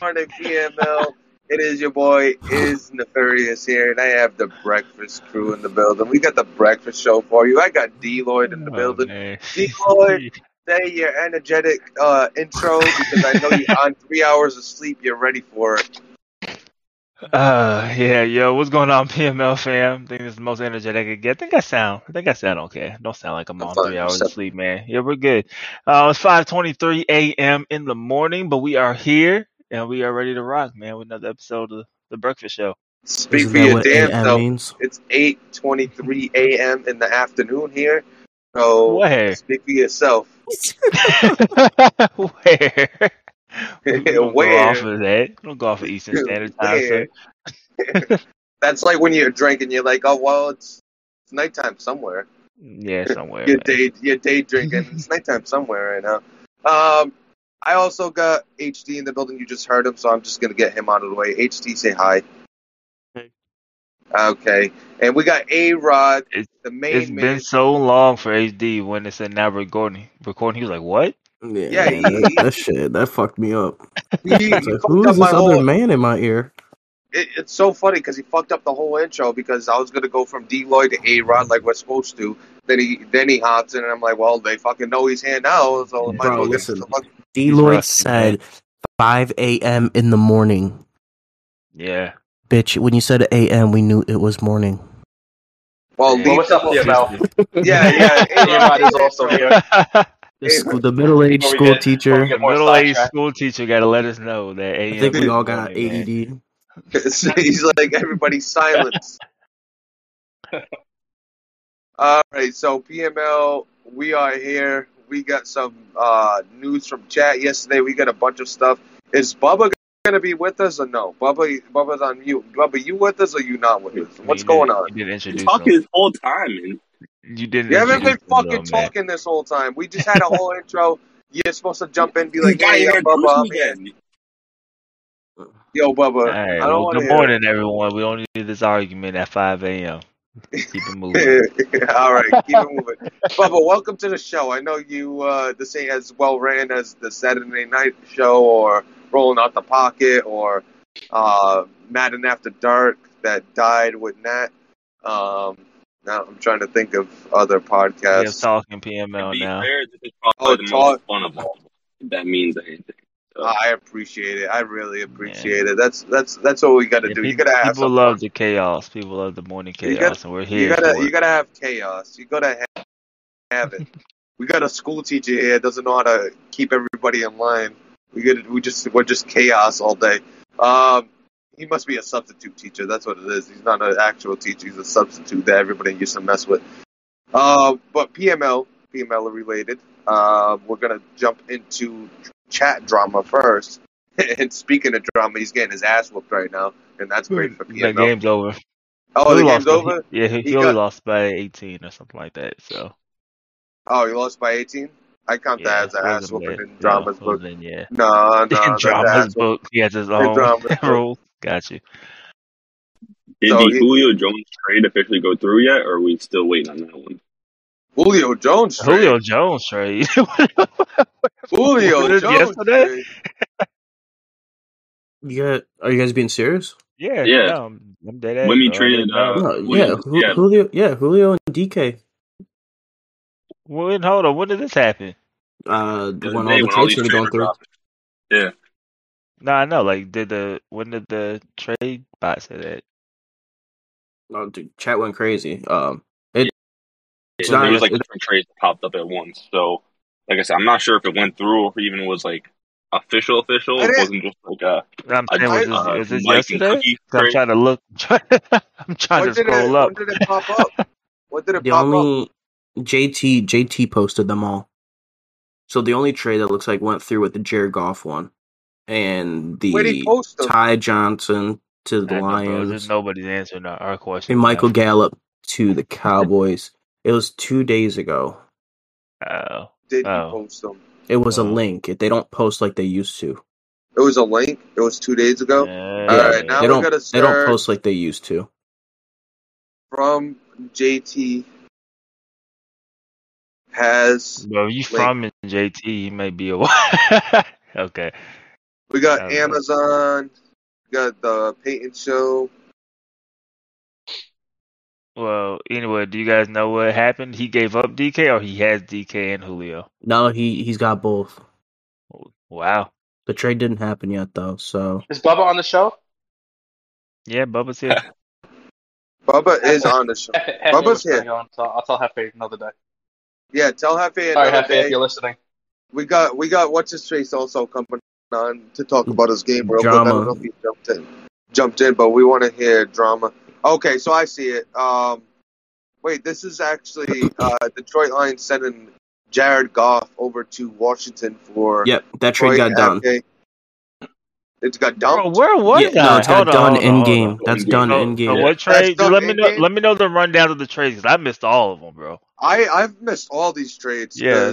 Morning, PML. It is your boy, is Nefarious here, and I have the breakfast crew in the building. We got the breakfast show for you. I got D Lloyd in the Oh, building. man. D Lloyd, say your energetic uh, intro because I know you're on three hours of sleep. You're ready for it. Uh, yeah, yo, what's going on, PML fam? I think this is the most energetic I can get. I think I sound, I think I sound okay. Don't sound like I'm I'm on fine. three hours Except- of sleep, man. Yeah, we're good. Uh, it's 5:23 a.m. in the morning, but we are here and we are ready to rock, man, with another episode of the Breakfast Show. Speak Isn't for that your damn self. means? It's 8:23 a.m. in the afternoon here. So Where? speak for yourself. Where? Don't go off of that. Don't go off of Eastern Standard Time? That's like when you're drinking. You're like, oh well, it's it's nighttime somewhere. Yeah, somewhere. Your man. day, your day drinking. it's nighttime somewhere right now. Um, I also got HD in the building. You just heard him, so I'm just gonna get him out of the way. HD, say hi. Hey. Okay, and we got A Rod, It's- the main It's man. been so long for HD when it said now recording. Recording, he was like, "What?" Yeah, Yeah, he- that, that shit that fucked me up. He, he like, fucked who up is my this whole- other man in my ear? it, it's so funny because he fucked up the whole intro because I was gonna go from D Lloyd to A Rod like we're supposed to. Then he then he hops in and I'm like, well, they fucking know he's here now, so I might Bro, listen. the fuck- D Lloyd man. said 5 a.m. in the morning. Yeah. Bitch, when you said AM, we knew it was morning. Well, Yeah. leave- what's up, PML? yeah, yeah. A A-Rod is also here. The, Hey, school, the middle-aged school get- teacher. before we get more Middle-aged school teacher got to let us know that AM. I think we all got morning, man. ADD. he's like everybody silence. All right, so PML, we are here. We got some uh, news from chat yesterday. We got a bunch of stuff. Is Bubba gonna be with us or no? Bubba, Bubba's on mute. Bubba, you with us or you not with us? What's You going on? You didn't introduce talking him. this whole time, and You didn't. You haven't been fucking though, man. talking this whole time. We just had a whole intro. You're supposed to jump in and be like, "Hey, yo, Bubba, I'm me here." again. Yo, Bubba, All right. I don't Well, want to good hear. morning, everyone. We don't need this argument at 5 a.m. Keep it moving. All right, keep it moving. Bubba, welcome to the show. I know you uh, this ain't as well ran as the Saturday Night Show or Rolling Out the Pocket or uh, Madden After Dark that died with Nat. Um, now I'm trying to think of other We have podcasts. talking To PML be now. fair, this is probably Oh, talk- fun of all. That means anything. So, I appreciate it. I really appreciate it. That's that's that's what we got to Yeah, do. You people gotta have people some love fun. the chaos. People love the morning chaos, gotta- and we're You here gotta you it. gotta have chaos. You gotta have, have it. we got a school teacher here that doesn't know how to keep everybody in line. We get we just we're just chaos all day. Um, he must be a substitute teacher. That's what it is. He's not an actual teacher. He's a substitute that everybody used to mess with. Uh, but PML PML related. Uh, we're gonna jump into chat drama first. and speaking of drama, he's getting his ass whooped right now, and that's great for The game's over. Oh, He the game's over. He, yeah, he, He only got- lost by 18 or something like that. So Oh, he lost by 18? I count yeah, that as an ass whooping in Drama's yeah, book. yeah. No, no, in Drama's book, he has his own rules. Got you. did so the he- Julio Jones trade officially go through yet, or are we still waiting on that one? Julio Jones trade. Julio Jones trade. Julio Jones yesterday? trade. You got, are you guys being serious? yeah, Yeah. no, I'm, I'm dead ass. When we. I traded, didn't uh, No, Julio- yeah, Ju- yeah. Julio, yeah, Julio and DK. When, hold on, when did this happen? Uh, when all the trades these started trades going through. dropping. No, I know. Like, did the when did the trade bot say that? Oh, dude, chat went crazy. Um, it, it's So not. there was like it- different trades that popped up at once. So, like I said, I'm not sure if it went through or even was like official. Official. It wasn't just like a, I'm a saying, was this, uh, is this Mike yesterday? I'm trying to look. I'm trying When to did, it, scroll up. when did it pop up? What did it the pop up? only JT JT posted them all. So the only trade that looks like went through with the Jared Goff one, and the post? Ty Johnson to the I. Lions, There's nobody's answering our, our question. and Michael Gallup to the Cowboys. it was two days ago. Oh, Did he Oh. post them? It was a Oh. link. They don't post like they used to. It was a link. It was two days ago. yeah. All right, now they we don't. gotta They don't post like they used to. from JT has Bro, you Wait. from JT, you may be a okay. We got Okay. Amazon, we got the Peyton Show. Well, anyway, do you guys know what happened? He gave up DK, or he has DK and Julio. No, he he's got both. Wow. The trade didn't happen yet though, so Is Bubba on the show? Yeah, Bubba's here. Bubba is on the show. Hefe, Hefe Bubba's here. on, so I'll tell Hefe another day. Yeah, tell Hefe Sorry, another Hefe, day. if you're listening. We got we got what's his face also coming on to talk about his game real quick. I don't know if he jumped in, jumped in, but we want to hear drama. Okay, so I see it. Um, wait, this is actually uh, Detroit Lions sending Jared Goff over to Washington for yep, that trade Troy got done. Apke. It's got Bro, where was Yeah, that? no, it's got Hold done hold on, in hold game. on. That's In-game. done So, in so game. what trade? Let me know. in-game? Let me know the rundown of the trades 'cause I missed all of them, bro. I I've missed all these trades Yeah.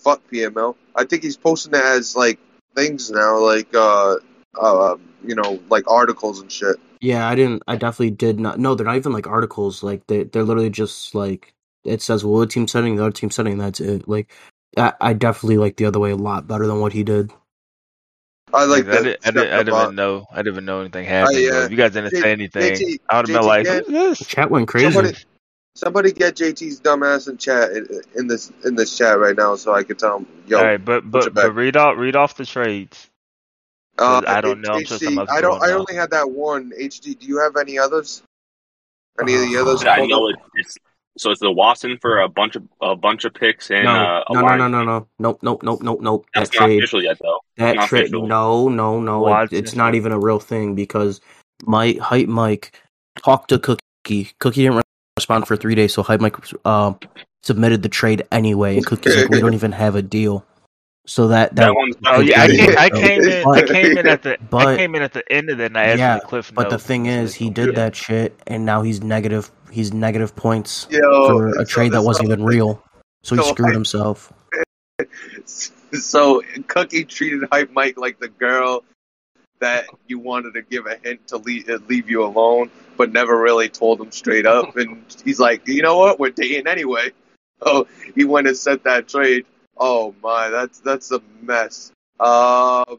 Because fuck PML. I think he's posting it as like things now, like uh, uh, you know, like articles and shit. Yeah, I didn't. I definitely did not. No, they're not even like articles. Like they, they're literally just like it says, "Well, the team setting, the other team setting." That's it. Like, I, I definitely like the other way a lot better than what he did. I like I, that. did, I, did, I didn't even know. I didn't even know anything happened. yeah. bro. If you guys didn't J- say anything, JT I would have been like, can't- "Who's this?" Chat went crazy. Somebody, somebody get JT's dumbass in chat in, in this in this chat right now, so I can tell him, yo. All right, but but but read off read off the trades. uh, 'cause I don't know. I'm sure HD, some others I don't. don't I know. only had that one. HD. Do you have any others? Any of the Uh, others? I know it, it's so it's the Watson for a bunch of a bunch of picks and no, uh, no, no, no, no, no, nope, nope, nope, nope, nope. That That's not trade, official yet, though. that not trade. official. No, no, no. It, it's not even a real thing because Mike, hype Mike, talked to Cookie. Cookie didn't respond for three days, so hype Mike um submitted the trade anyway, and Cookie's like, "We don't even have a deal." So that that, That one's Oh not yeah, I came, I came in. I came in at the. I But- came in at the end of it, and I asked Yeah, the cliff But the thing is, he did that shit, and now he's negative. He's negative points Yo, for a so trade that wasn't even real. So he so screwed I- himself. So Cookie treated Hype Mike like the girl that you wanted to give a hint to leave, uh, leave you alone, but never really told him straight up. And he's like, you know what? We're dating anyway. Oh, he went and sent that trade. Oh my, that's that's a mess. Um,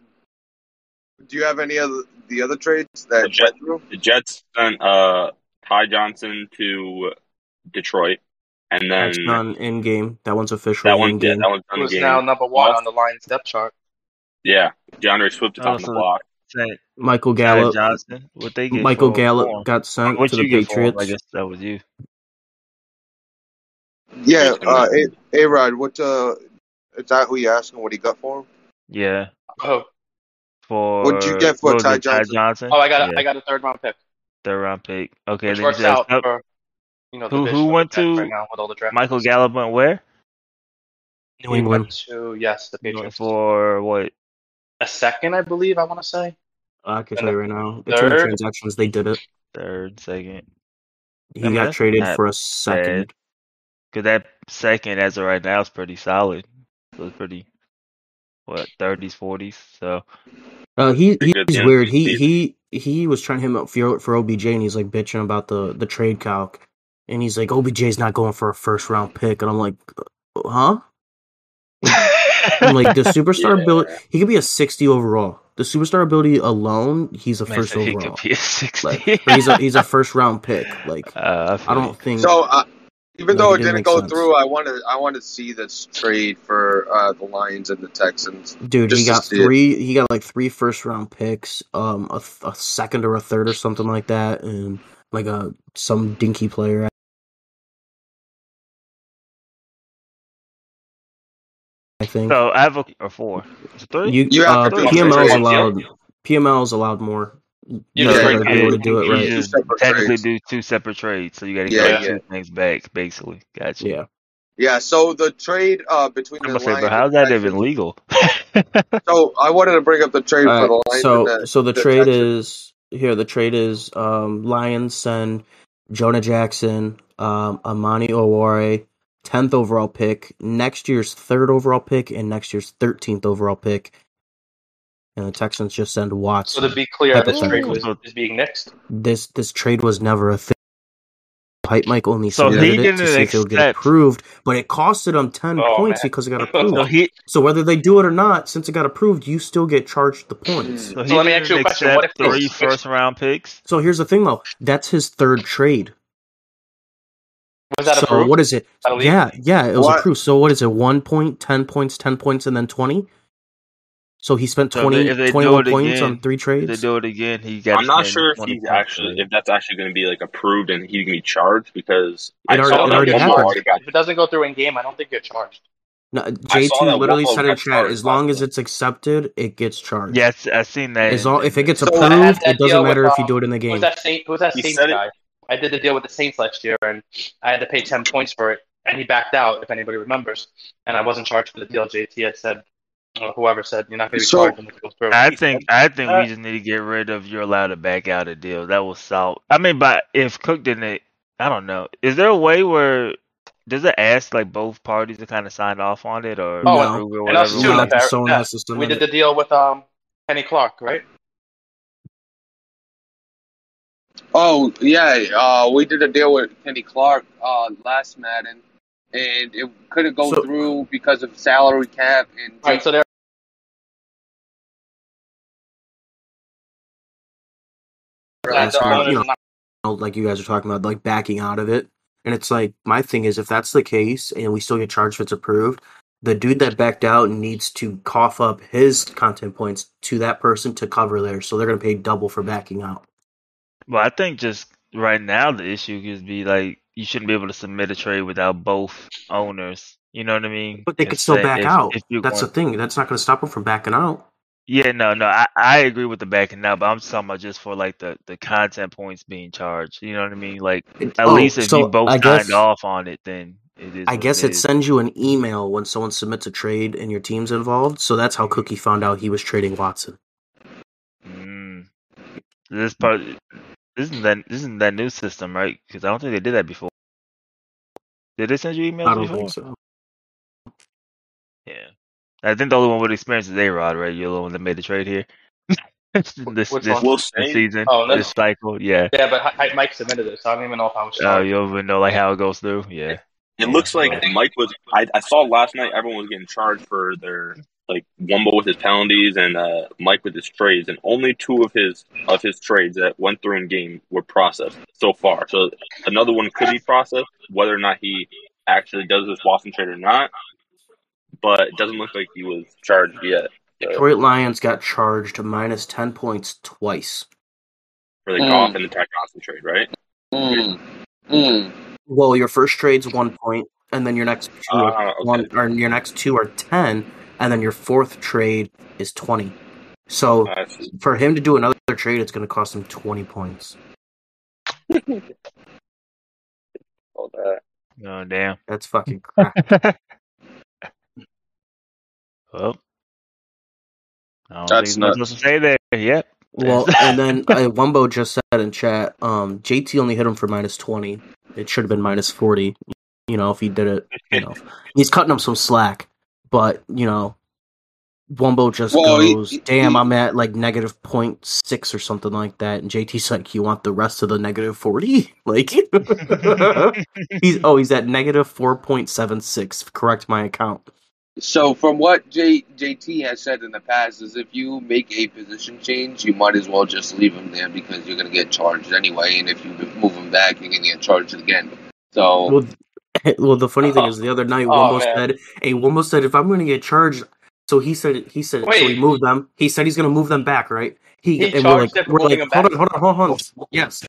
do you have any other the other trades that The Jet- went? The Jets sent uh, Ty Johnson to Detroit, and then That's done in game. That one's official. that in one, yeah, that one's done Who's game. now number one Well- on the Lions depth chart? Yeah, D'Andre Swift is Oh, on the block. Sent Michael Tyler Gallup. Johnson. What they get? Michael Gallup for got sent What to the get? Patriots. I guess that was you. Yeah, uh, A Rod. What uh, is that who you asking? What he got for him? Yeah. Oh, For What'd you get for what was Ty it, Ty Johnson? Johnson? oh, I got a, Yeah, I got a third round pick, third round pick. Okay, which works you out oh, for you know Who- who went to right now with all the draft. Michael. Gallup went where? New He England. went to yes, the He Patriots. for what? A second, I believe. I want to say. I can And tell you right now. In the third- transactions. They did it. Third, second. He got traded for a second. Because that second, as of right now, is pretty solid. So it's pretty, what, 30s, 40s. So Uh, he he's at the end of weird. He he he was trying to him up for for OBJ, and he's like bitching about the the trade calc, and he's like OBJ's not going for a first round pick, and I'm like, huh? I'm like the superstar Yeah. ability. He could be a 60 overall. The superstar ability alone, he's a man first said he overall. could be a 60. Like, he's a he's a first round pick. Like uh, I don't think. So, uh, even No, though it it didn't didn't go sense. through, I want to I want to see this trade for uh, the Lions and the Texans. Dude, he got see it. three. He got like three first round picks, um, a, th- a second or a third or something like that, and like a some dinky player. Think So I have a or four. Is it three? you, You have uh, to do PML is allowed. PML is allowed more. You You gotta be able to do it You right. Two just technically trades. do two separate trades, so you got to Yeah, get yeah. two things back, basically. Gotcha. Yeah, Yeah. So the trade uh, between I'm the say, Lions. but how's that Texans- even legal? So I wanted to bring up the trade for the Lions. so the, so the, the trade Texans. is here. The trade is um, Lions send Jonah Jackson, um, Amani Oware, tenth overall pick, next year's third overall pick, and next year's thirteenth overall pick. And the Texans just send Watts. So to be clear, this trade was, is being nixed. This this trade was never a thing. Hype Mike only So he submitted it to didn't see if it would get approved, but it costed him ten Oh, points man. because it got So approved. he so whether they do it or not, since it got approved, you still get charged the points. so So let me ask you a question. What if three this- first round picks. So here's the thing, though. That's his third trade. Was that so approved? what is it? By the league? Yeah, yeah, it was What? approved. So what is it? One point, ten points, ten points, and then twenty. So he spent So if 20, they- if they 21 points again, on three If trades. they do it again, he got. I'm not sure if he's actually if that's actually going to be like approved and he's going to be charged because It I already- saw it already happened. got If it doesn't go through in game, I don't think you're charged. No, I saw JT that literally said in chat, as long as it's accepted, it gets charged. Yes, I've seen that. As long if it gets So- approved, I had that it doesn't matter with, if you um, do it in the game. was that Saint? Who was that He Saints said it- guy? I did the deal with the Saints last year, and I had to pay ten points for it, and he backed out. If anybody remembers, and I wasn't charged for the deal. JT had said, or whoever said, you're not going to be So- charged when it goes through. I think I think Uh, we just need to get rid of you're allowed to back out a deal. That was salt. I mean, but if Cook didn't, I don't know. Is there a way where does it ask like both parties to kind of sign off on it or Oh, approve or and us whatever? too, No, Barrett, someone yeah. to we did the deal with um Kenny Clark, right? Oh yeah, uh, we did a deal with Kenny Clark uh, last Madden, and it couldn't go So- through because of salary cap and All right, so there. That's the you know. are not- know, like you guys are talking about, like backing out of it. And it's like my thing is if that's the case and we still get charged if it's approved, the dude that backed out needs to cough up his content points to that person to cover theirs. So they're gonna pay double for backing out. Well, I think just right now the issue could be like you shouldn't be able to submit a trade without both owners. You know what I mean? But they could still back if- out. if That's want- the thing. That's not gonna stop them from backing out. Yeah, no, no, I, I agree with the backing out, but I'm talking about just for like the, the content points being charged. You know what I mean? Like at Oh, least if so you both I signed guess- off on it, then it is. I guess it it sends you an email when someone submits a trade and your team's involved. So that's how Cookie found out he was trading Watson. Mm. This part, this isn't that this isn't that new system, right? Because I don't think they did that before. Did they send you emails I don't before? think so. Yeah, I think the only one with experience is A Rod, right? You're the one that made the trade here. this Which this, this season, Oh, no. this cycle, yeah. Yeah, but Hi- Hi- Mike submitted it, so I don't even know if I was Oh, charged. you don't even know like how it goes through, yeah. It looks like Mike was. I, I saw last night everyone was getting charged for their like Wumbo with his penalties and uh, Mike with his trades, and only two of his of his trades that went through in game were processed so far. So another one could be processed, whether or not he actually does this Watson trade or not. But it doesn't look like he was charged yet uh, Detroit Lions got charged minus ten points twice. for the Mm. Goff and the Ty Johnson trade, right? Mm. Mm. Well, your first trade's one point, and then your next two are Ah, okay. one, or your next two are ten, and then your fourth trade is twenty. So for him to do another trade, it's going to cost him twenty points. All that. Oh damn. That's fucking crap. well, I don't That's think there's much nuts. else to say there. Yep. well, and then uh, Wumbo just said in chat, um, JT only hit him for minus twenty. It should have been minus forty. You know, if he did it, you know, he's cutting him some slack. But you know, Wumbo just Well, goes, he- "Damn, he- I'm at like negative point six or something like that." And JT's like, "You want the rest of the negative 40? Like, he's oh, he's at negative four point seven six. Correct my account. So from what J, JT has said in the past is if you make a position change, you might as well just leave him there because you're gonna get charged anyway, and if you move him back, you're gonna get charged again. So Well, well, the funny thing is, the other night, Oh, Wumbo man. said, "Hey, Wumbo said if I'm going to get charged." So he said, he said, so he moved them. He said he's going to move them back, right? He, He and we're like, we're like, hold on, back? hold on, hold on, hold on. Yes.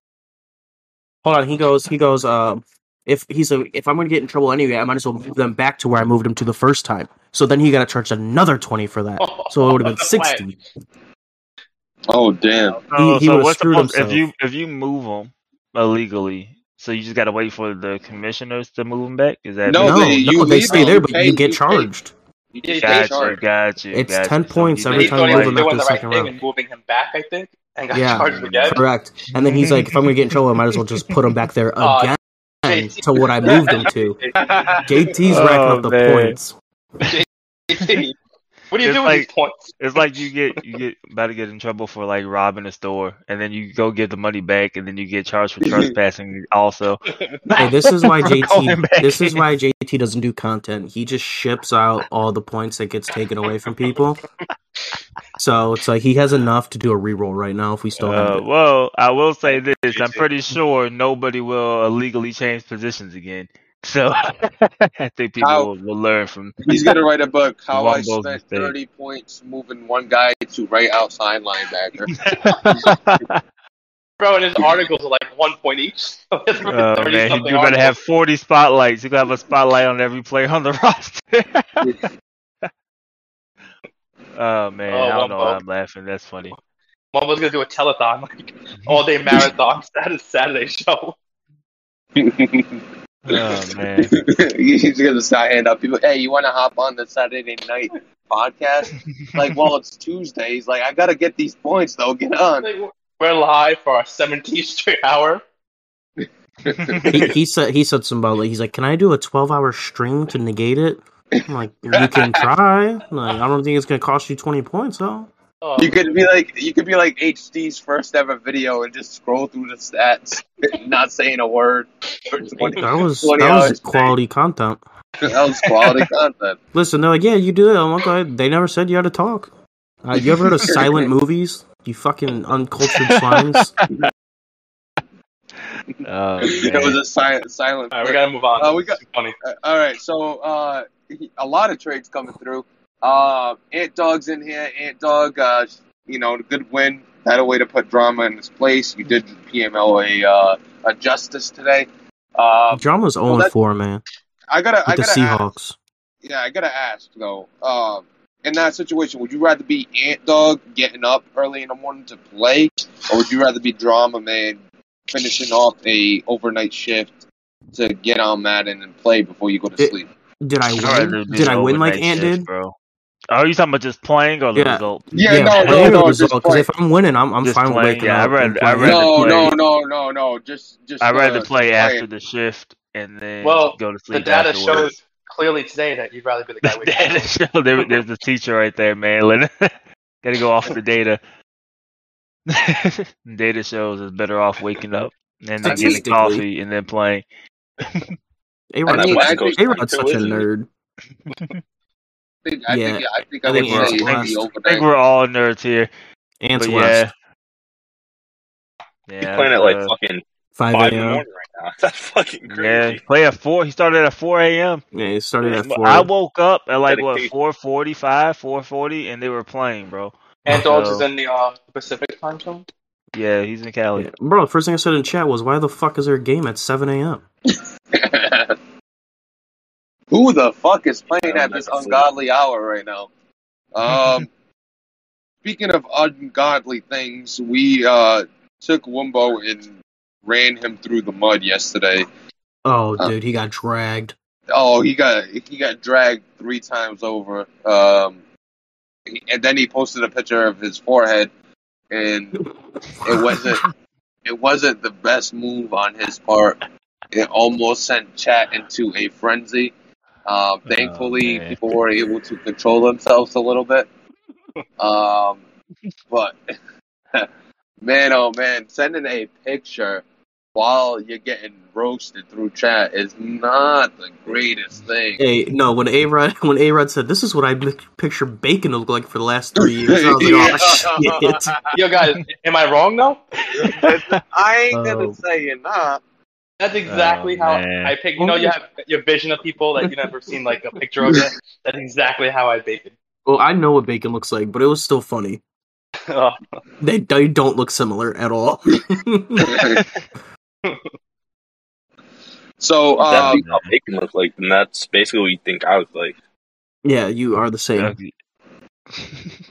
Hold on. He goes, he goes. Um, if he's a, if I'm going to get in trouble anyway, I might as well move them back to where I moved them to the first time. So then he got to charge another twenty for that. So it would have been sixty. oh damn. Oh, he so what's screwed supposed, if you if you move them illegally, so you just got to wait for the commissioners to move them back? Is that No, No, they- no, you they stay them, there, you but pay- you get you charged. You Yeah, just they get Got you, charged. got you. It's 10 you. So points every time you move him doing after the the right second thing round. and moving him back, I think, and got Yeah. charged again. Correct. And then he's like, if I'm gonna get in trouble, I might as well just put him back there Oh, again JT. to what I moved him to. JT's racking Oh, up the oh, man. points. JT. What do you It's do with like- these points? It's like you get you get about to get in trouble for like robbing a store, and then you go get the money back, and then you get charged for trespassing also. Hey, this is why JT. This is why JT doesn't do content. He just ships out all the points that gets taken away from people. So it's like he has enough to do a reroll right now if we still have Uh, it. well, I will say this: I'm pretty sure nobody will illegally change positions again. So I think people How- will, will learn from. He's gonna write a book. How I spent mistake. 30 points moving one guy to right outside linebacker. Bro, and his articles are like one point each. So it's like Oh man, you something better have articles. 40 spotlights. You gotta have a spotlight on every player on the roster. oh man, Oh, I don't know why I'm laughing. That's funny. One was gonna do a telethon, like all day marathon Saturday Saturday show. Oh man. He's gonna start hand up people. Hey, you want to hop on the Saturday night podcast? Like, well, it's Tuesday. He's like, I gotta get these points though. Get on. We're live for our 17th straight hour. He, he said he said something about like he's like, can I do a twelve hour stream to negate it? I'm like, you can try. Like, I don't think it's gonna cost you twenty points though. Oh, You could be like, you could be like HD's first ever video and just scroll through the stats, not saying a word. 20, That was that was quality content. that was quality content. Listen, they're like, yeah, you do it. I'm like, okay. They never said you had to talk. Uh, you ever heard of silent movies? You fucking uncultured slimes. Oh It was a silent, silent. all right, we gotta move on. Uh, we got- funny. Uh, all right, so uh, a lot of trades coming through. Uh, Ant Dog's in here. Ant Dog, uh, you know, good win. Had a way to put drama in his place. You did PML a uh, a justice today. Uh, Drama's 0 that- 4, man. I gotta, I With the gotta ask, Seahawks. yeah, I gotta ask though. Um, in that situation, would you rather be Ant Dog getting up early in the morning to play, or would you rather be Drama Man finishing off a overnight shift to get on Madden and play before you go to It- sleep? Did I win? do Did I win like Ant shift, did? bro? Oh, you talking about just playing or the Yeah. result? Yeah, no, playing no, no, result, just 'cause play. if I'm winning, I'm I'm Just fine with playing, waking yeah, up. I'd and rather- I'd playing. rather No, play. no, no, no, no. Just, just. I'd rather uh, play after playing. the shift and then Well, go to sleep. The data afterwards. shows clearly today that you'd rather be the guy The data up. show there, there's the teacher right there, man. Gotta go off the data. data shows is better off waking up and then getting coffee and then playing. A I Rod's mean, such, I A Rod's such a nerd. I think, I Yeah, think, I think I, I would think say Ant's the I think we're all nerds here. Ants but West, yeah. He's Yeah, playing at like uh, fucking 5 five in the a.m. morning right now. That's fucking yeah, crazy. he play at four. He started at four a.m. Yeah, it started at 4. I woke up at like what Dedication. four forty-five, four forty, and they were playing, bro. And Dogs So- is in the uh, Pacific time zone. Yeah, he's in Cali. Yeah. Bro, the first thing I said in chat was, why the fuck is there a game at 7 a.m.? Who the fuck is playing at this that's- ungodly hour right now? Um, speaking of ungodly things, we uh took Wumbo and ran him through the mud yesterday. Oh, Uh, dude, he got dragged. Oh, he got he got dragged three times over. Um, and then he posted a picture of his forehead, and it wasn't it wasn't the best move on his part. It almost sent chat into a frenzy. Um, thankfully, man. people were able to control themselves a little bit. Um, but man, oh man, sending a picture while you're getting roasted through chat is not the greatest thing. Hey, no, when A Rod when A Rod said this is what I picture bacon to look like for the last three years, I was like, oh shit. Yo, guys, am I wrong though? I ain't gonna Oh. say you're not. That's exactly Oh, how man. I pick. You know, you have your vision of people that you never seen like a picture of it. That's exactly how I bake it. Well, I know what bacon looks like, but it was still funny. Oh, They, they don't look similar at all. So, If uh, that's how bacon looks like, then that's basically what you think I look like. yeah, you are the same.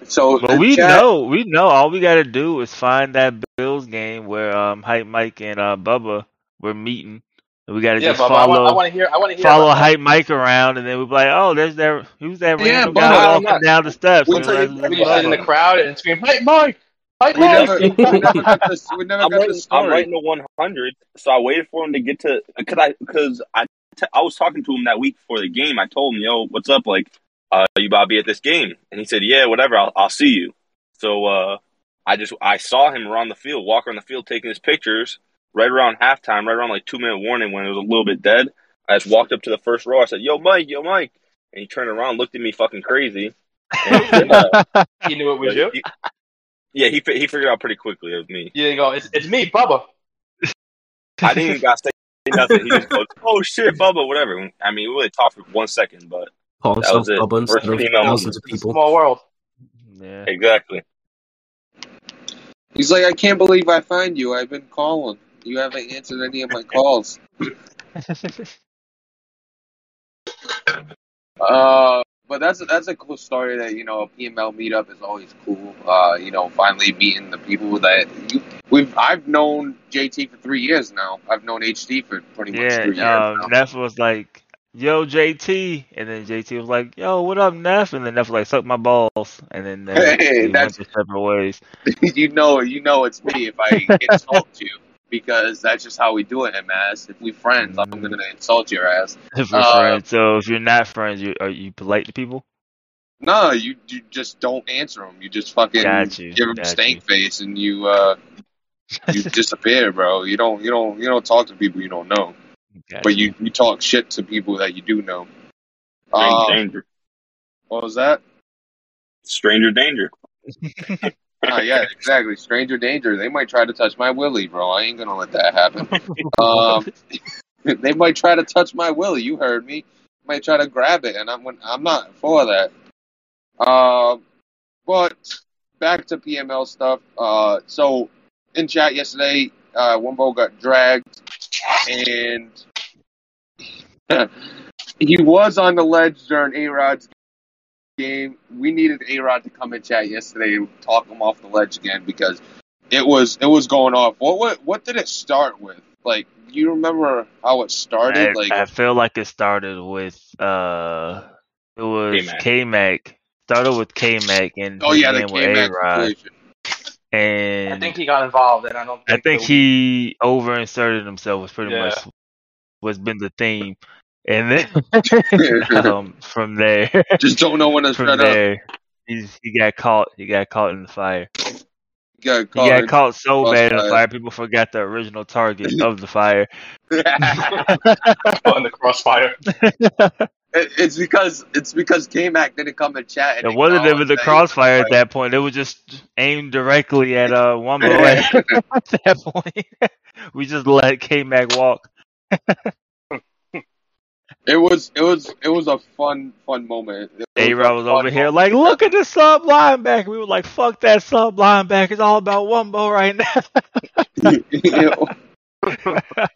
so But we chat- know, we know. All we gotta do is find that Bills game where um Hype Mike and uh Bubba were meeting. And we gotta yeah, just but I want, follow I want to hear. I want to hear. follow about. Hype Mike around, and then we'll be like, oh, there's that. Who's that Yeah, random but guy I'm walking down the steps? we And tell we're you- like, We just sit in the crowd and scream, "Hey, Mike! Hey, We Mike!" never, we never got this. We never I'm got writing, the I'm writing the 100, so I waited for him to get to because I because I t- I was talking to him that week before the game. I told him, "Yo, what's up? Like, uh, "You about to be at this game?" And he said, "Yeah, whatever. I'll, I'll see you." So uh, I just I saw him around the field, walk around the field, taking his pictures. Right around halftime, right around like two minute warning when it was a little bit dead. I just walked up to the first row. I said, "Yo, Mike, yo, Mike," and he turned around, looked at me fucking crazy. And, uh, He knew it was you. he- yeah, he he figured out pretty quickly it was me. You didn't go. It's, it's me, Bubba. I didn't even got to say nothing. He just goes, "Oh shit, Bubba, whatever." I mean, we really talked for one second, but Call That was it. Bubba instead First of female thousands of people. small world. Yeah. exactly. He's like, I can't believe I find you. I've been calling. You haven't answered any of my calls. Uh, but that's that's a cool story that you know a PML meetup is always cool. Uh, you know, finally meeting the people that you we've I've known JT for three years now. I've known HD for pretty much three years yeah, um. Neff was like, "Yo, JT," and then JT was like, "Yo, what up, Neff?" And then Neff was like, "Suck my balls," and then uh, Hey, went that's- to separate ways. you know, you know it's me if I insult you because that's just how we do it, MS. If we friends, I'm gonna insult your ass. If we're Uh, friends, so if you're not friends, you are you polite to people? No, you you just don't answer them. You just fucking you, give them got stank face and you uh you disappear, bro. You don't you don't you don't talk to people you don't know, Got but you you talk shit to people that you do know. Stranger Uh, danger. what was that? Stranger danger. Oh yeah, exactly. Stranger danger. They might try to touch my willy, bro. I ain't gonna let that happen. um, they might try to touch my willy. You heard me. Might try to grab it, and I'm I'm not for that. Um, but back to PML stuff. Uh, so in chat yesterday, uh, Wumbo got dragged, and he was on the ledge during A Rod's game. We needed A Rod to come in chat yesterday and talk him off the ledge again because it was it was going off. What what what did it start with? Like, you remember how it started? I, like, I feel like it started with uh, it was K-Mac. Started with K Mac and oh yeah, the with K Mac A-Rod. and I think he got involved, and I don't. I think he over inserted himself was pretty Yeah. much what's been the theme, and then um, from there, Just don't know when to from shut up. there, he's, he got caught. He got caught in the fire. You got He caught. got caught so bad in the fire, people forgot the original target of the fire. we caught the crossfire. It- it's because it's because K Mac didn't come in chat. And It wasn't even the that crossfire at that point. It was just aimed directly at uh Wumbo at, at that point. we just let K Mac walk. It was it was it was a fun fun moment. It A a Rod was fun over here moment. like, look at the sub linebacker. We were like, fuck that sub linebacker. It's all about Wumbo right now.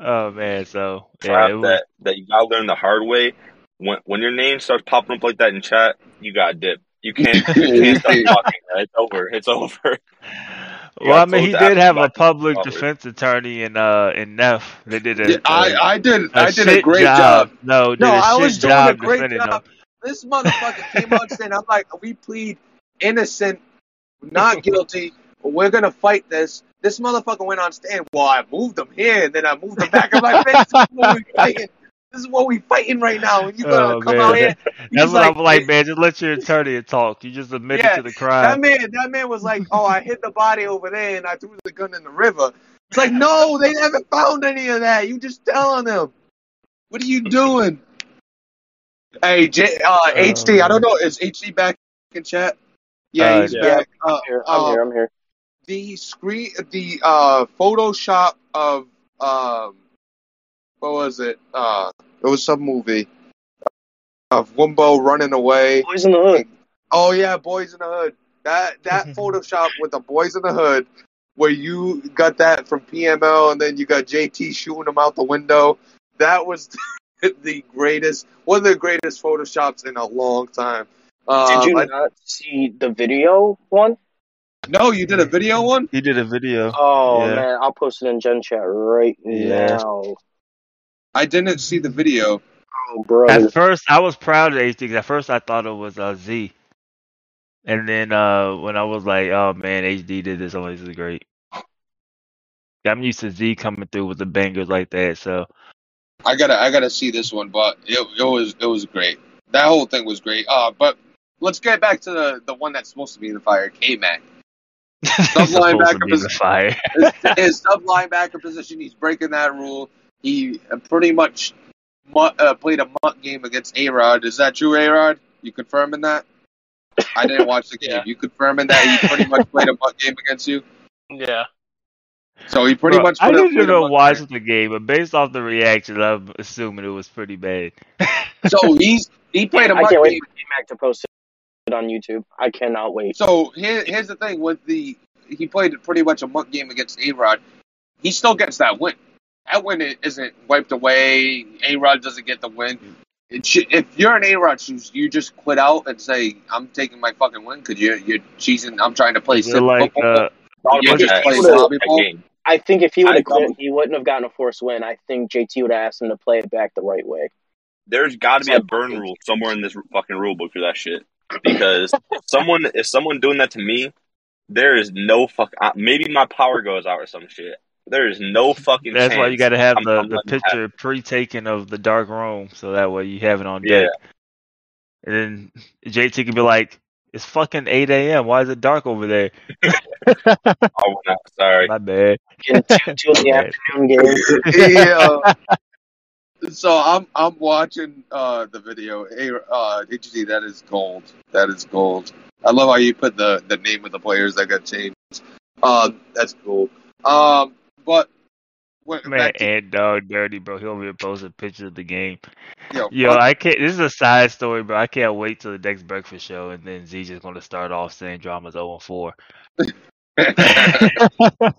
oh man, so yeah, it was, that that you gotta learn the hard way. When when your name starts popping up like that in chat, you got dip. You can't you can't stop talking. It's over. It's over. You well, I mean, he did have a public defense attorney in uh in Neff. They did a, Yeah, I a- I did a I did a great job. No, did No, a I shit was doing a great job. him. This motherfucker came out saying, "I'm like, we plead innocent, not guilty. We're gonna fight this." This motherfucker went on stand. Well, I moved him here, and then I moved him back. I'm like, man, this is what we fighting. This is what we fighting right now. And you gonna Oh, come man. out here? That's He's what I'm like, like, man. Just let your attorney talk. You just admitted Yeah, to the crime. That man, that man was like, "Oh, I hit the body over there, and I threw the gun in the river." It's like, no, they haven't found any of that. You just telling them. What are you doing? Hey, J, uh, HD. I don't know. Is HD back in chat? Yeah, Uh, he's yeah. back. Uh, I'm here. I'm uh, here. I'm here. The screen, the uh, Photoshop of um, what was it? Uh, it was some movie of Wumbo running away. Boys in the Hood. Oh yeah, Boys in the Hood. That that Photoshop with the Boys in the Hood, where you got that from PML, and then you got JT shooting them out the window. That was the greatest, one of the greatest Photoshops in a long time. Um, Did you I- not see the video one? no, you did a video one. He did a video. Oh Yeah. man, I'll post it in Gen Chat right Yeah. now. I didn't see the video. Oh, brother. At first, I was proud of HD. 'cause At first, I thought it was uh, Z, and then uh, when I was like, "Oh man, HD did this. Oh, this is great." I'm used to Z coming through with the bangers like that. So I gotta I gotta see this one, but it it was it was great. That whole thing was great. Uh, but let's get back to the the one that's supposed to be in the fire, K Mac. Supposed to linebacker the position. fire. his, his sub linebacker position. He's breaking that rule. He uh, pretty much uh, played a mutt game against A Rod. Is that true, A Rod? You confirming that? I didn't watch the game. Yeah. You confirming that he pretty much played a mutt game against you? Yeah. So he pretty Bro, much. I put a- didn't played a even mutt watch game. the game, but based off the reaction, I'm assuming it was pretty bad. So he's he played a mutt can't wait game. for T-Mac to post it on YouTube. I cannot wait. So here, here's the thing with the he played pretty much a mutt game against A Rod. He still gets that win. That win i- isn't wiped away. A Rod doesn't get the win. It should, if you're an A Rod shoes, you just quit out and say, "I'm taking my fucking win" because you're you're cheesing. I'm trying to play You're sim like, football. uh, Thought You about just that, play that lobby ball? game. I think if he would have quit, he wouldn't have gotten a forced win. I think JT would have asked him to play it back the right way. There's got to be a burn rule somewhere in this fucking rule book for that shit. Because someone if someone doing that to me, there is no fuck. uh, Maybe my power goes out or some shit. There is no fucking. that's why you got to have I'm- the, I'm the picture pre-taken of the dark room, so that way you have it on Yeah. deck. And then JT could be like, "It's fucking 8 a.m. Why is it dark over there?" Oh, no, sorry. My bad. In two, two in the afternoon game. yeah. So I'm I'm watching uh, the video. Hey, uh, HD, that is gold. That is gold. I love how you put the, the name of the players that got changed. Um, that's cool. Um, but when, Man, to, Ant Dog Dirty, bro. He'll be posting pictures of the game. yo, Yo, I can't. This is a side story, bro. I can't wait till the next breakfast show, and then Z just gonna start off saying drama's 0 4.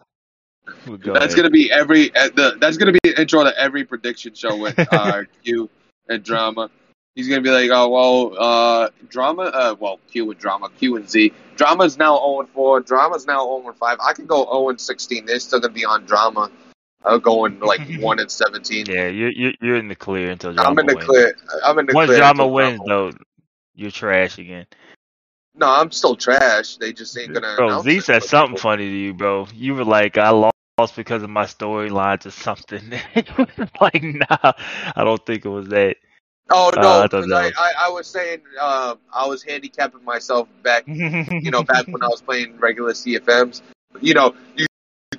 We'll go that's ahead. gonna be every uh, the, that's gonna be an intro to every prediction show with uh, Q and drama. He's gonna be like, oh well, uh, drama, uh, well, Q and drama, Q and Z. Drama's now 0 and 4. Drama's now 0 and 5. I can go 0 and 16. They're still gonna be on drama. I'm going like 1 and 17. Yeah, you're, you're you're in the clear until drama I'm in the wins. clear. I'm in the Once clear. Once drama wins, drama though, you're trash again. No, I'm still trash. They just ain't gonna. Bro, Z said something funny to you, bro. You were like, I lost because of my storylines or something. like, nah, I don't think it was that. Oh Uh, I no, because I, was- I, I was saying uh, I was handicapping myself back you know, back when I was playing regular CFMs, you know, you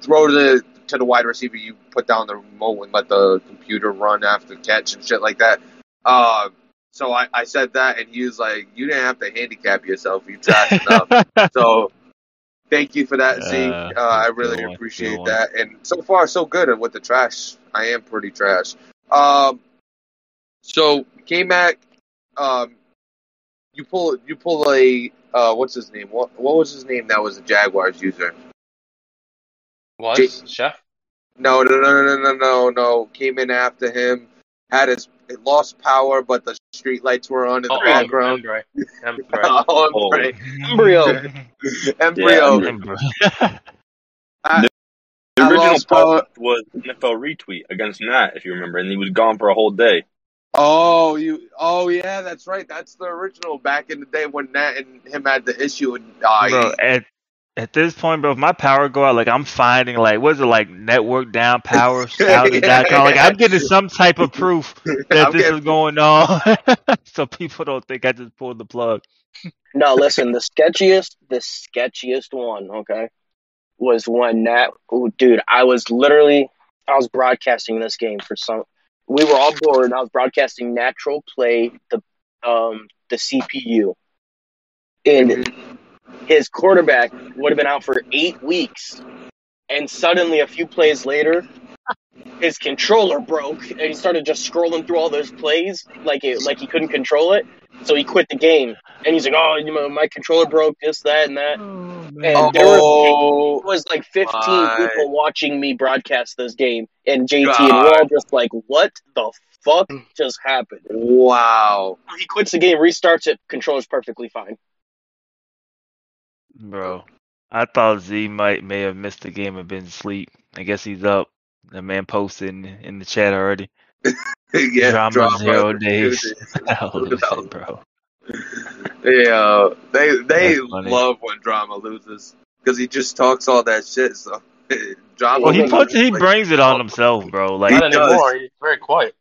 throw the to the wide receiver, you put down the remote and let the computer run after catch and shit like that. Uh, so I, I said that, and he was like, "You didn't have to handicap yourself. You trash enough." so thank you for that, Z. Uh, Uh, I really appreciate that. And so far, so good with the trash. I am pretty trash. Um, so K Mac, um, you pull you pull a uh, what's his name? What what was his name? That was a Jaguars user. Was J- chef? No, no, no, no, no, no, no. Came in after him, had his it lost power, but the street lights were on in the Oh, background. Embre. Embre. Oh, Oh. Embryo. Embryo. Yeah, I, The I original lost post was NFL retweet against Nat, if you remember, and he was gone for a whole day. Oh, you. Oh, yeah, that's right. That's the original back in the day when Nat and him had the issue and uh, bro, at at this point, bro, if my power go out, like I'm finding like what's it like network down power outage.com. Like I'm getting some type of proof that I'm this getting- is going on, so people don't think I just pulled the plug. No, listen, the sketchiest, the sketchiest one, okay, was when Nat, oh, dude, I was literally, I was broadcasting this game for some, we were all bored, and I was broadcasting natural play, the, um, the CPU. And his quarterback would have been out for eight weeks, and suddenly a few plays later, his controller broke, and he started just scrolling through all those plays like it, like he couldn't control it. So he quit the game, and he's like, "Oh, you know, my controller broke, this, that, and that." And there were Oh, it was like 15 My. people watching me broadcast this game, and JT, and we're all just like, "What the fuck mm. just happened?" wow. He quits the game, restarts it, controls perfectly fine. Bro, I thought Z might may have missed the game and been asleep. I guess he's up. The man posted in, in the chat already. yeah, Drama zero days. Holy No. shit, bro. Yeah, they they love when drama loses because he just talks all that shit. So drama. Well, he puts he like- brings it on himself, bro. Like Not anymore. He's very quiet.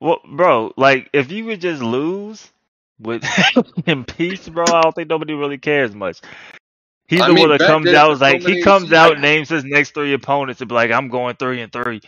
Well, bro, like if you would just lose with in peace, bro, I don't think nobody really cares much. He's I the mean, one that comes out for so like he comes seasons- out, names his next three opponents, and be like, I'm going three and three.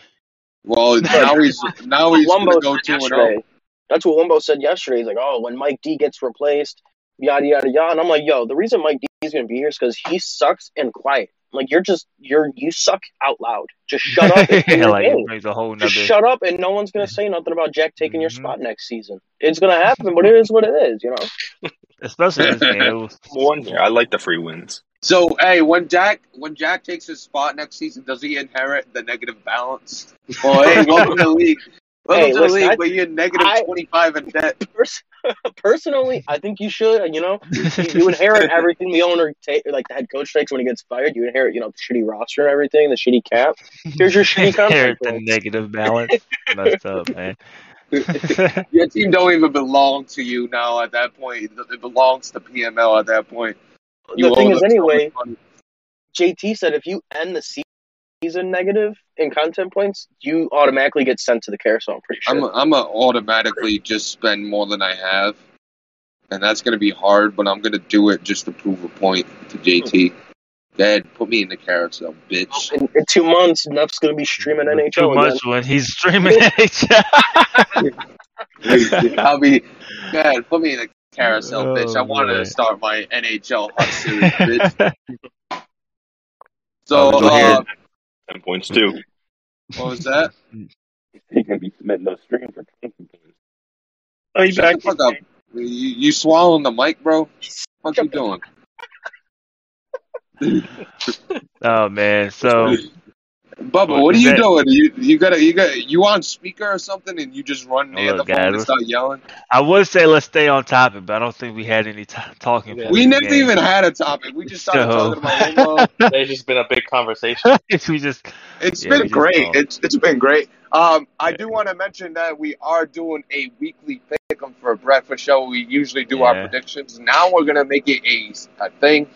Well, now he's now he's gonna go said two and oh. zero. That's what Wumbo said yesterday. He's like, oh, when Mike D gets replaced, yada yada yada. And I'm like, yo, the reason Mike D is gonna be here is because he sucks and quiet. Like you're just you're you suck out loud. Just shut up. And play your like game. a whole nother. Just shut up, and no one's gonna say nothing about Jack taking your Mhm. spot next season. It's gonna happen, but it is what it is, you know. Especially this game. One here. I like the free wins. So hey, when Jack when Jack takes his spot next season, does he inherit the negative balance? Well, hey, welcome to the league. Welcome Hey, to the listen, league, I- but you're negative I- twenty five in debt. Pers- personally, I think you should. You know, you, you inherit everything the owner, ta- like the head coach takes when he gets fired. You inherit, you know, the shitty roster and everything, the shitty cap. Here's your shitty inherit contract. the negative balance. Messed up, man. Your team don't even belong to you now. At that point, it belongs to PML. At that point, You The thing is, anyway, money. JT said if you end the se- season negative in content points, you automatically get sent to the carousel. I'm pretty sure. I'm I'm gonna automatically just spend more than I have, and that's gonna be hard. But I'm gonna do it just to prove a point to JT. Dad, put me in the carousel, bitch. in, in two months, Neff's gonna be streaming NHL Too again. much when he's streaming NHL. I'll be, Dad, put me in the carousel, bitch. I Oh, wanted man. to start my NHL hot series, bitch. So, Oh, uh, Ten points too. Mm-hmm. what was that? He can be submitting those streams for twenty points. Oh, you Shut back? the fuck up. You, you swallowing the mic, bro? What you doing? oh man, so Bubba, what are you that- doing? You you got you got you on speaker or something, and you just run near Look, the phone guys, and start yelling? I would say let's stay on topic, but I don't think we had any t- talking. Yeah. We never game. even had a topic. We just started So- talking about Wumbo. They've just been a big conversation. we just It's Yeah, been just great. talked. It's it's been great. Um, I Yeah. do want to mention that we are doing a weekly pick 'em for a breakfast show. We usually do our predictions. Now we're gonna make it a, a thing.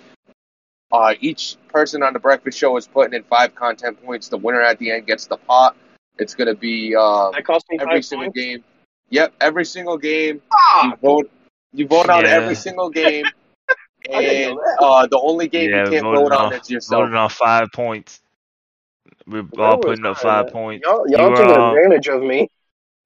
Uh, each person on the breakfast show is putting in five content points. The winner at the end gets the pot. It's gonna be uh, cost me every five single points. game. Yep, every single game. You Ah, vote. You vote on every single game. And uh, the only game yeah, you can't vote on on, is yourself. Voting on five points. We're Where all putting up five man? points. Y'all, You y'all were, taking um, advantage of me.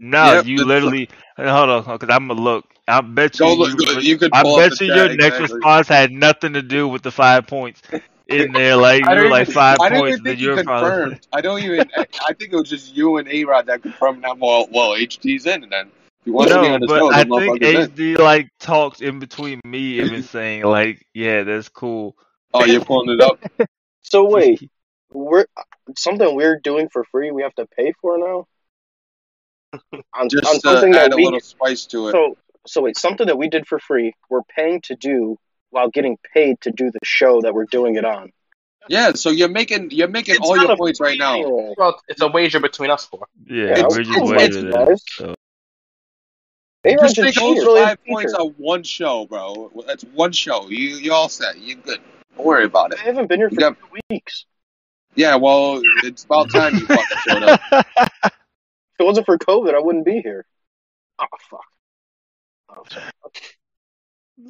No, Yep, you that's- literally hold on, because I'm gonna look. I bet you, look. you, You could. I bet you chat, your next exactly. response had nothing to do with the five points in there. Like I you were don't like even, five I points, even then think you you're probably. I don't even. I, I think it was just you and A Rod that confirmed that. Well, well, HD's in, and then he wants to be no, but show, I think motherfucker's in. HD like talked in between me even saying like, yeah, that's cool. Oh, you're pulling it up. So wait, we're something we're doing for free. We have to pay for now. On, on Just to something add that a we little spice to it. so so wait something that we did for free. We're paying to do while getting paid to do the show that we're doing it on. Yeah, so you're making you're making It's all your points right now. Well, it's a wager between us four. Yeah, Yeah, we're just it's- waiting. it's nice. So. A-Rod's Just a make cheater, those really five points cheater. on one show, bro. That's one show. You you all set. You good. Don't worry about it. I haven't been here You for got- weeks. Yeah, well, it's about time you fucking showed up. If it wasn't for COVID, I wouldn't be here. Oh fuck. Oh, sorry.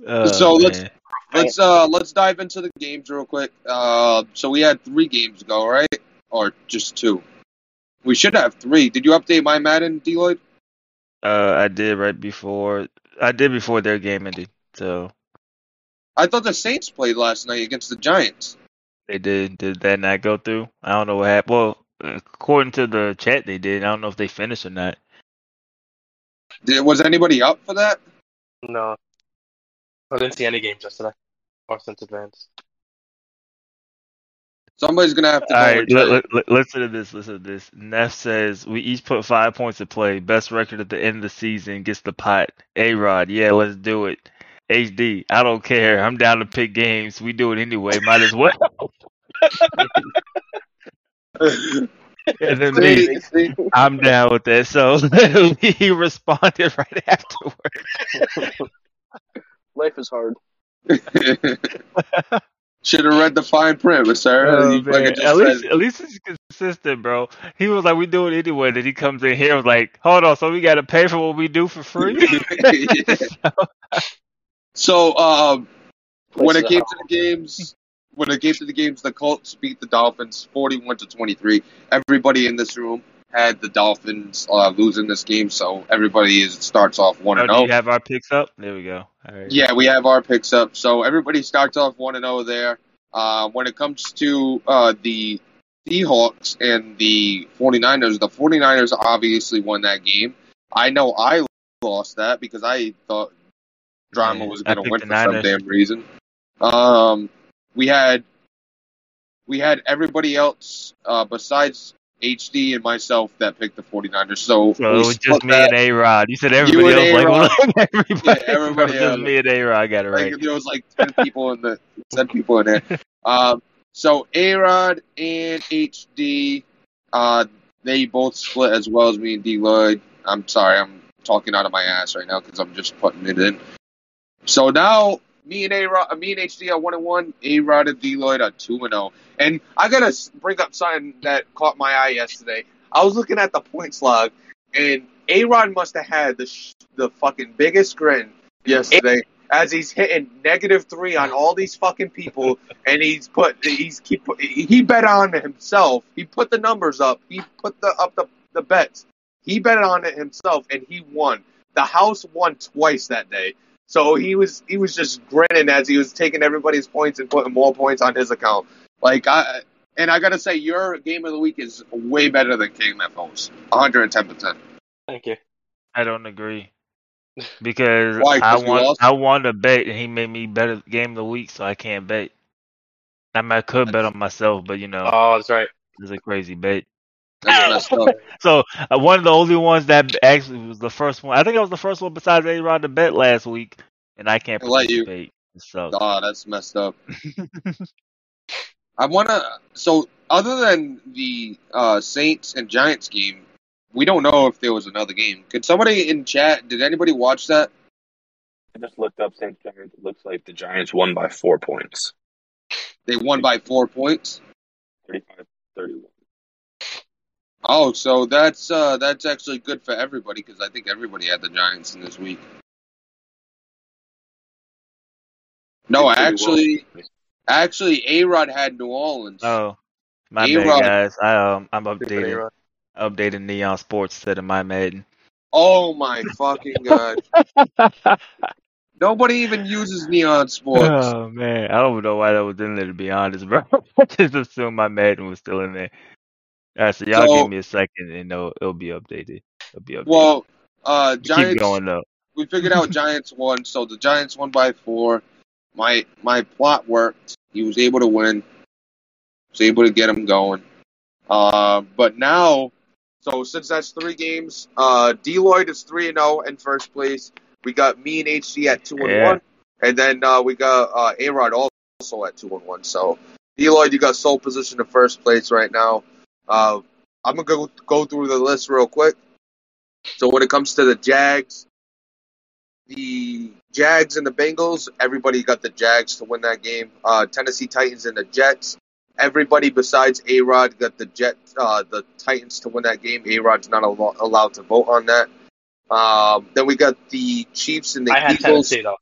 Oh, So let's- Let's uh let's dive into the games real quick. Uh, so we had three games ago, right? Or just two? We should have three. Did you update my Madden, D Lloyd? Uh, I did right before. I did before their game ended. So I thought the Saints played last night against the Giants. they did. Did that not go through? I don't know what happened. Well, according to the chat, they did. I don't know if they finished or not. Did, was anybody up for that? No. I didn't see any games yesterday. Or since advance. Somebody's gonna have to. All go right, and check. li- li- listen to this. Listen to this. Neff says we each put five points to play. Best record at the end of the season gets the pot. A Rod, yeah, let's do it. HD, I don't care. I'm down to pick games. We do it anyway. Might as well. And then me, See, see, I'm down with that. So he responded right afterward. Life is hard. Should have read the fine print, but sir, Oh, At least, at least he's consistent, bro. He was like, "We do it anyway." Then he comes in here and was like, "Hold on, so we got to pay for what we do for free?" So, um, when it came to the games, when it came to the games, the Colts beat the Dolphins forty-one to twenty-three. Everybody in this room had the Dolphins uh, losing this game, so everybody is starts off one and do zero. you have our picks up? There we go. Right. Yeah, we have our picks up. So everybody starts off 1 0 there. Uh, when it comes to uh, the Seahawks and the 49ers, the 49ers obviously won that game. I know I lost that because I thought Drama was going to win for some damn reason. Um, we had we had everybody else uh, besides HD and myself that picked the 49ers. So, So it was just me that. and A Rod. You said everybody and else. Like, A-Rod. what? everybody. Yeah, everybody just me and A Rod. I Got it right. Like there was like ten people in the ten people in there. Um, so A Rod and HD, uh, they both split as well as me and D Lloyd. I'm sorry, I'm talking out of my ass right now because I'm just putting it in. So now me and A Rod, uh, me and HD are one and one. A Rod and D Lloyd are two and zero. And I gotta bring up something that caught my eye yesterday. I was looking at the points log, and A Rod must have had the sh- the fucking biggest grin yesterday as he's hitting negative three on all these fucking people, and he's put he's keep he bet on himself. He put the numbers up. He put the up the the bets. He bet on it himself, and he won. The house won twice that day. So he was he was just grinning as he was taking everybody's points and putting more points on his account. Like I and I gotta say, your game of the week is way better than King KMFO's. 110 percent. Thank you. I don't agree because Why? I 'Cause you want? I won to bet and he made me better game of the week, so I can't bet. I mean, I could bet on myself, but you know, Oh, that's right. it's a crazy bet. That's messed up. So uh, one of the only ones that actually was the first one. I think I was the first one besides A Rod to bet last week, and I can't They let you. participate. It. Oh, that's messed up. I wanna. So, other than the uh, Saints and Giants game, we don't know if there was another game. Could somebody in chat? Did anybody watch that? I just looked up Saints Giants. It looks like the Giants won by four points, They won by four points. 35-31. Oh, so that's uh, that's actually good for everybody because I think everybody had the Giants in this week. No, actually, well. actually, A Rod had New Orleans. Oh, my A-Rod. bad, guys. I um I'm Good for updating updating Neon Sports instead of my Madden. Oh my fucking god! Nobody even uses Neon Sports. Oh man, I don't know why that was in there to be honest, bro. I just assumed my Madden was still in there. Right, so y'all So- give me a second and it'll, it'll be updated. It'll be updated. Well, uh, keep Giants. going up. we figured out Giants won, so the Giants won by four. My my plot worked. He was able to win. Was able to get him going. Uh, but now, so since that's three games, uh, D Lloyd is three and zero in first place. We got me and HD at two and Yeah. one, and then uh, we got uh, A Rod also at two and one. So D Lloyd, you got sole position in first place right now. Uh, I'm gonna go go through the list real quick. So when it comes to the Jags, the Jags and the Bengals, everybody got the Jags to win that game. Uh, Tennessee Titans and the Jets, everybody besides A Rod got the Jet, uh, the Titans to win that game. A Rod's not al- allowed to vote on that. Um, then we got the Chiefs and the I had Eagles. Tennessee though.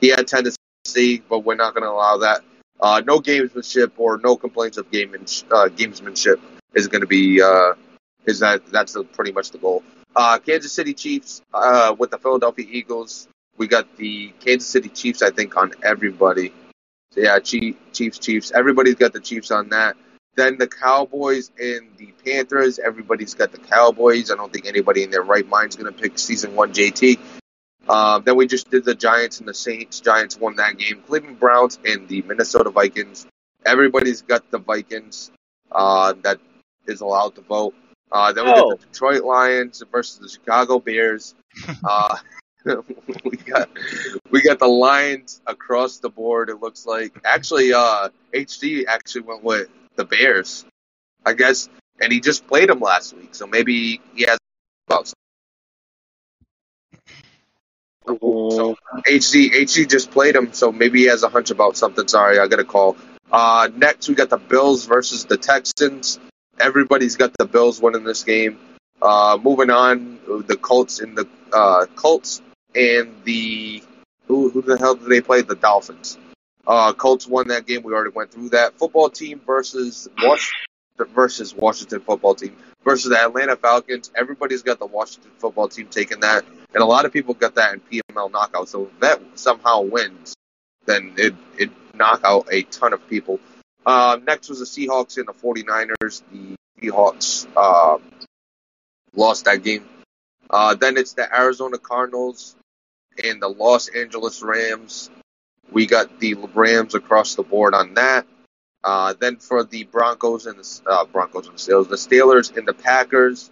He had Tennessee, but we're not going to allow that. Uh, no gamesmanship or no complaints of game uh, gamesmanship is going to be uh, is that that's pretty much the goal. Uh, Kansas City Chiefs uh, with the Philadelphia Eagles. We got the Kansas City Chiefs, I think, on everybody. So yeah, Chief, Chiefs, Chiefs. Everybody's got the Chiefs on that. Then the Cowboys and the Panthers. Everybody's got the Cowboys. I don't think anybody in their right mind is going to pick season one JT. Um, then we just did the Giants and the Saints. Giants won that game. Cleveland Browns and the Minnesota Vikings. Everybody's got the Vikings uh, that is allowed to vote. Uh, then we Oh. got the Detroit Lions versus the Chicago Bears. Uh, we got we got the Lions across the board. It looks like actually uh, HD actually went with the Bears, I guess, and he just played them last week, so maybe he has about So HZ HZ just played him, so maybe he has a hunch about something. Sorry, I got a call. Uh, next we got the Bills versus the Texans. Everybody's got the Bills winning this game. Uh, moving on, the Colts in the uh, Colts and the who who the hell did they play? The Dolphins. Uh, Colts won that game. We already went through that. Football team versus Wash versus Washington football team versus the Atlanta Falcons. Everybody's got the Washington football team taking that, and a lot of people got that in PML knockout. So if that somehow wins, then it it knock out a ton of people. Uh, next was the Seahawks and the 49ers. The Seahawks uh, lost that game. Uh, then it's the Arizona Cardinals and the Los Angeles Rams. We got the Rams across the board on that. Uh, then for the Broncos and the uh, Broncos and the Steelers, the Steelers and the Packers,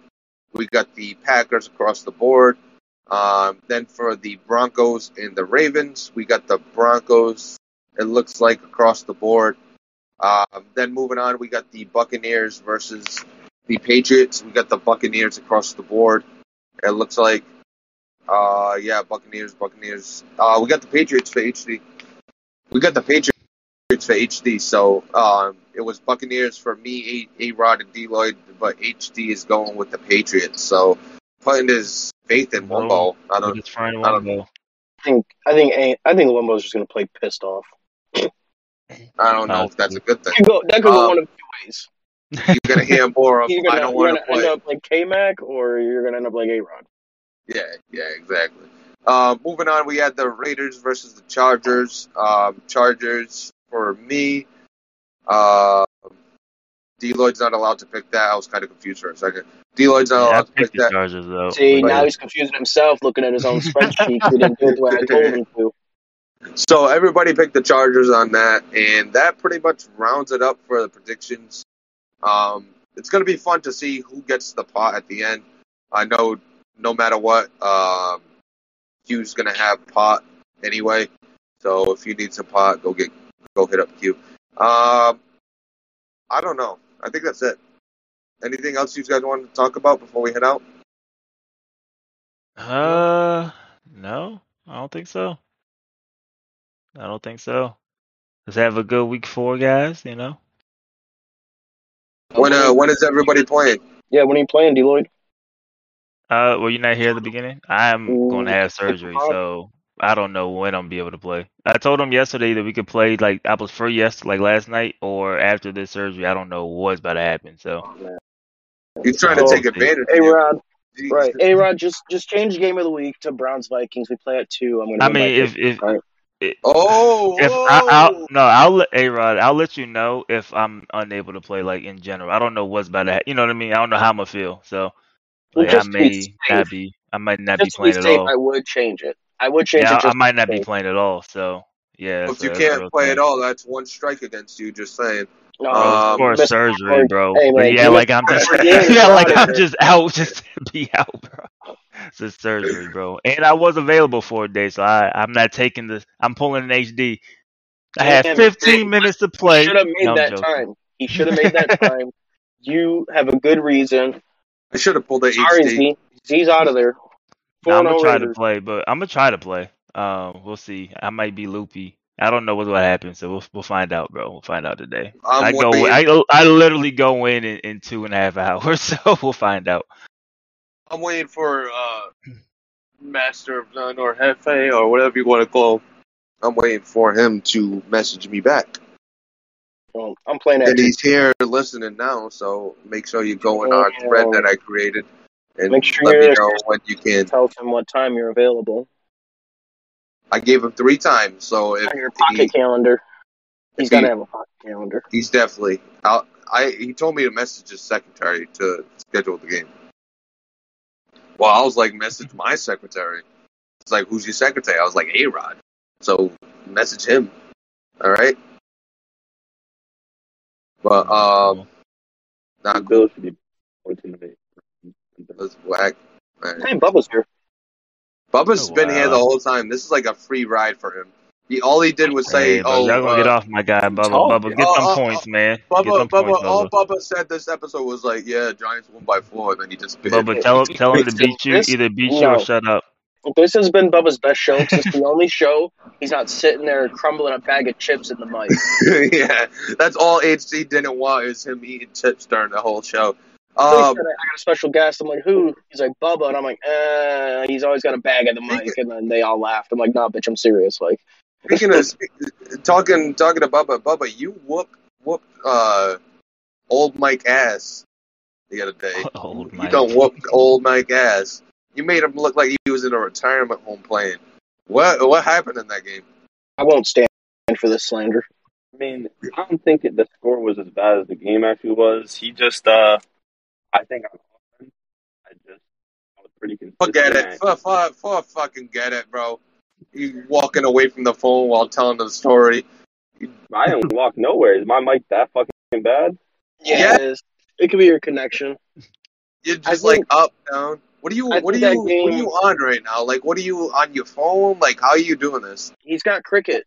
we got the Packers across the board. Um, then for the Broncos and the Ravens, we got the Broncos. It looks like across the board. Um, then moving on, we got the Buccaneers versus the Patriots. We got the Buccaneers across the board. It looks like, uh, yeah, Buccaneers, Buccaneers. Uh, we got the Patriots for HD. We got the Patriots for HD. So um, it was Buccaneers for me, A Rod and D Lloyd, but HD is going with the Patriots. So putting his faith in Wumbo. I don't. just trying I don't- Wumbo. I think I think I think Limbo's just gonna play pissed off. I don't know if that's a good thing. That could go, that could go Um, one of two ways. You're gonna hear more of. You're I gonna, don't want gonna to end up like K Mac, or you're gonna end up like A Rod. Yeah, yeah, exactly. Uh, moving on, we had the Raiders versus the Chargers. Um, Chargers for me. Uh, D Lloyd's not allowed to pick that. I was kind of confused for a second. D Lloyd's not Yeah, I allowed to pick the that. Chargers though. See, but- now he's confusing himself, looking at his own spreadsheet. he didn't do it the way I told him to. So everybody picked the Chargers on that, and that pretty much rounds it up for the predictions. Um, it's going to be fun to see who gets the pot at the end. I know no matter what, um, Q's going to have pot anyway. So if you need some pot, go get go hit up Q. Um, I don't know. I think that's it. Anything else you guys want to talk about before we head out? Uh, no, I don't think so. I don't think so. Let's have a good week four, guys. You know. When uh, when is everybody playing? Yeah, when are you playing, D Lloyd? Uh, were you not here at the beginning? I am going to have surgery, so I don't know when I'm be able to play. I told him yesterday that we could play like I was free yes like last night or after this surgery. I don't know what's about to happen. So He's trying to take advantage Hey. Rod, right? A Rod, just just change game of the week to Browns Vikings. We play at two. I'm gonna. I mean, if if All right. Oh, if I, I'll no, I'll let A Rod. I'll let you know if I'm unable to play. Like in general, I don't know what's about to. Ha- you know what I mean? I don't know how I'm gonna feel. So Well, like, I just be may not be. I might not be just be playing at safe, all. I would change it. I would change Yeah, it. I, Just I might not be playing at all. So yeah, if so you that's can't play thing. at all, that's one strike against you. Just saying. No, Um, for surgery, bro. hey, but yeah, like I'm just yeah, like I'm just out just to be out, bro. It's a surgery, bro. And I was available for a day, so I I'm not taking this. I'm pulling an HD. I had Damn, 15 Dave, minutes to He play. should have made No, that joking. time. He should have made that time. You have a good reason. I should have pulled the Sorry, HD. Z. Z's out of there. Nah, I'm gonna 4-0 try to play, but I'm gonna try to play. Um, we'll see. I might be loopy. I don't know what's gonna happen, so we'll we'll find out, bro. We'll find out today. I'm I go. waiting, I I literally go in, in in two and a half hours, so we'll find out. I'm waiting for uh, Master of None or Hefe or whatever you want to call. him. I'm waiting for him to message me back, Um, I'm playing at and he's here listening now. So make sure you go in our Yeah. thread that I created, and Make sure let me know when you can. Tell him what time you're available I gave him three times, so if your pocket he, calendar. He's got to have a pocket calendar. he's definitely. I'll, I he told me to message his secretary to schedule the game. Well, I was like, message my secretary. It's like, who's your secretary? I was like, A Rod. So message him. All right. But um, not cool. Bill should be intimidated. That's whack. Man. Hey, Bubba's here. Bubba's Oh, been here the whole time. This is like a free ride for him. He all he did was say, Hey, bro, "Oh, y'all gonna get uh, off my guy, Bubba. told Bubba, get Uh, them uh, points, man. Get Bubba, them Bubba, all Bubba. Bubba said this episode was like, yeah, Giants won by four, and then he just Bubba, tell him, tell him to beat you. Either beat you no. or shut up. This has been Bubba's best show 'cause it's the only show he's not sitting there crumbling a bag of chips in the mic. yeah, that's all HC didn't want is him eating chips during the whole show. Um, I got a special guest. I'm like, who? He's like, Bubba. And I'm like, uh, he's always got a bag of the mic. And then they all laughed. I'm like, nah, bitch, I'm serious. Like, speaking of talking talking to Bubba, Bubba, you whoop whoop uh old Mike ass the other day. Old You don't whoop old Mike ass. You made him look like he was in a retirement home playing. What what happened in that game? I won't stand for this slander. I mean, I don't think it, the score was as bad as the game actually was. He just, uh, I think on offense, I just I was pretty consistent. Forget it. For, for, for fucking get it, bro. You walking away from the phone while telling the story. I didn't walk nowhere. Is my mic that fucking bad? Yeah. it is. It could be your connection. You're I just like think- up, down. What are you I what are you game- what are you on right now? Like what are you on your phone? Like how are you doing this? He's got cricket.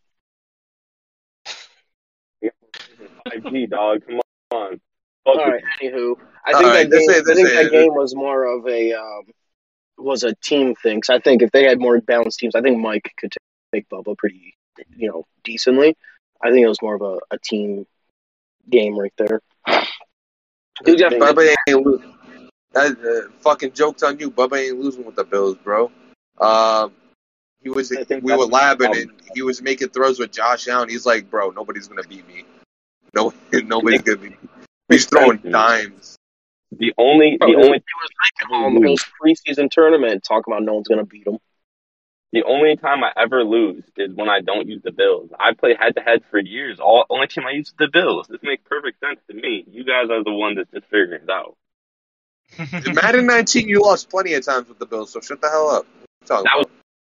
5G, dog. Come on. Fuck All. Anywho, I All think right, that game. is- I think is- that game was more of a um, was a team thing. 'Cause I think if they had more balanced teams, I think Mike could take Bubba pretty, you know, decently. I think it was more of a, a team game right there. Dude got Bubba ain't losing. That, uh, fucking jokes on you. Bubba ain't losing with the Bills, bro. Um, he was. We were labbing and he was making throws with Josh Allen. He's like, bro, nobody's gonna beat me. No, nobody's gonna beat me. He's throwing dimes. The only, Bro, the it only, was like on the whole preseason tournament talking about no one's gonna beat them. the only time I ever lose is when I don't use the Bills. I play head to head for years. All only team I use is the Bills. This makes perfect sense to me. You guys are the one that's just figuring it out. Madden 19, you lost plenty of times with the Bills, so shut the hell up. What you talking That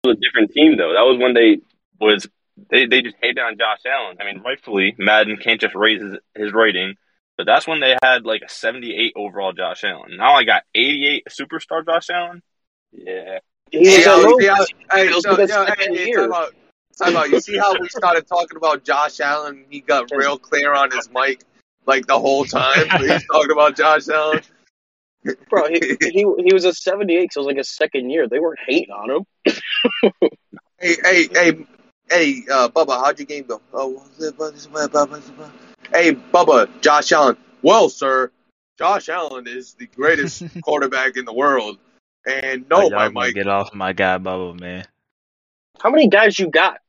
was a different team though. That was when they was they they just hated on Josh Allen. I mean, rightfully, Madden can't just raise his, his rating, but that's when they had like a 78 overall Josh Allen. Now I got 88 superstar Josh Allen. Yeah, He See was how- a low- see how- hey, so- for second hey, hey, year. time out, time out. You see how we started talking about Josh Allen? He got real clear on his mic like the whole time. He's talking about Josh Allen. Bro, he, he he was a 78, so it was like a second year. They weren't hating on him. Hey, hey, hey, hey, uh, Bubba, how'd your game go? Oh, hey, Bubba, Josh Allen. Well, sir, Josh Allen is the greatest quarterback in the world. And no, Y'all my Mike. get off my guy Bubba, man. How many guys you got?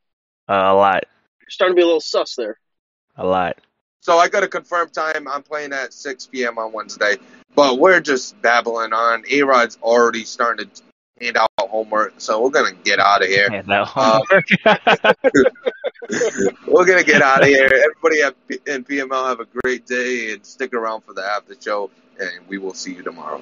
Uh, a lot, You're starting to be a little sus there. a lot. So I got a confirmed time. I'm playing at 6 p.m. on Wednesday, but we're just babbling on. A Rod's already starting to hand out homework, so we're gonna get out of here. That Uh, homework. we're gonna get out of here. Everybody at in PML have a great day and stick around for the after show, and we will see you tomorrow.